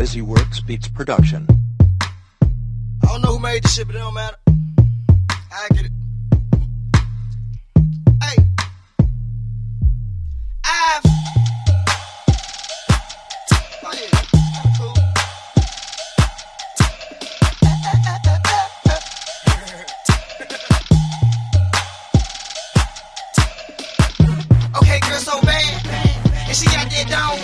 Busy Works Beats production. I don't know who made this shit, but it don't matter. I get it. Hey, I've. Oh, okay, girl, so bad, and she got that dog.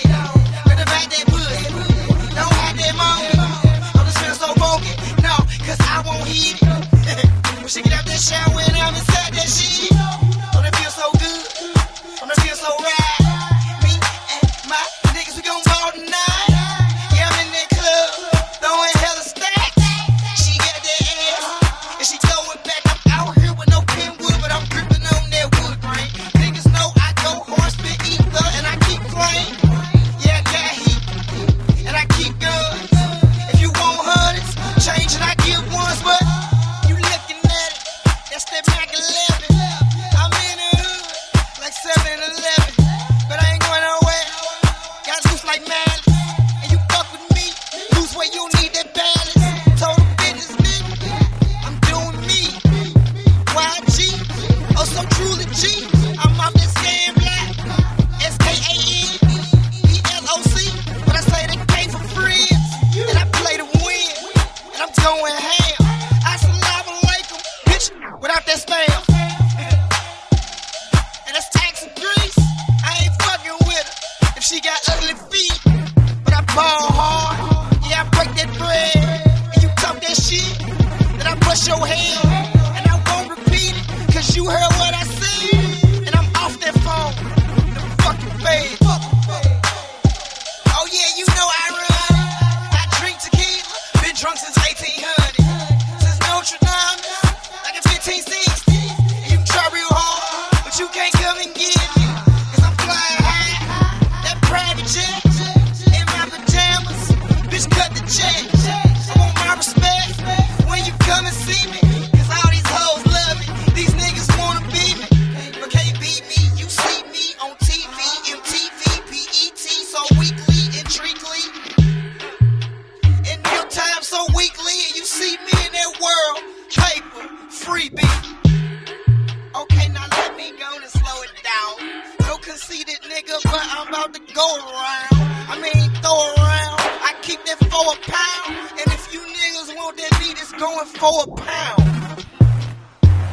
nigga, but I'm about to go around. I mean, throw around. I keep that for a pound. And if you niggas want that meat, it's going for a pound.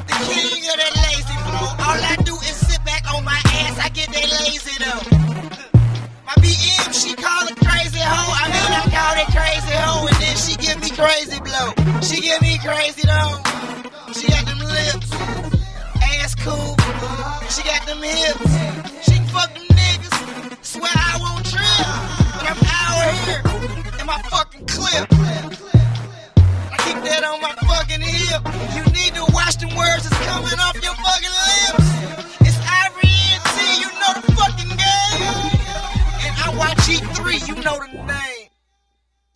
The king of that lazy flow. All I do is sit back on my ass. I get that lazy though. My BM, she call it crazy hoe. I mean, I call it crazy hoe. And then she give me crazy blow. She give me crazy though. that on my fucking hip. You need to watch the words that's coming off your fucking lips. It's Ivory and T, you know the fucking game. And I watch E3, you know the name.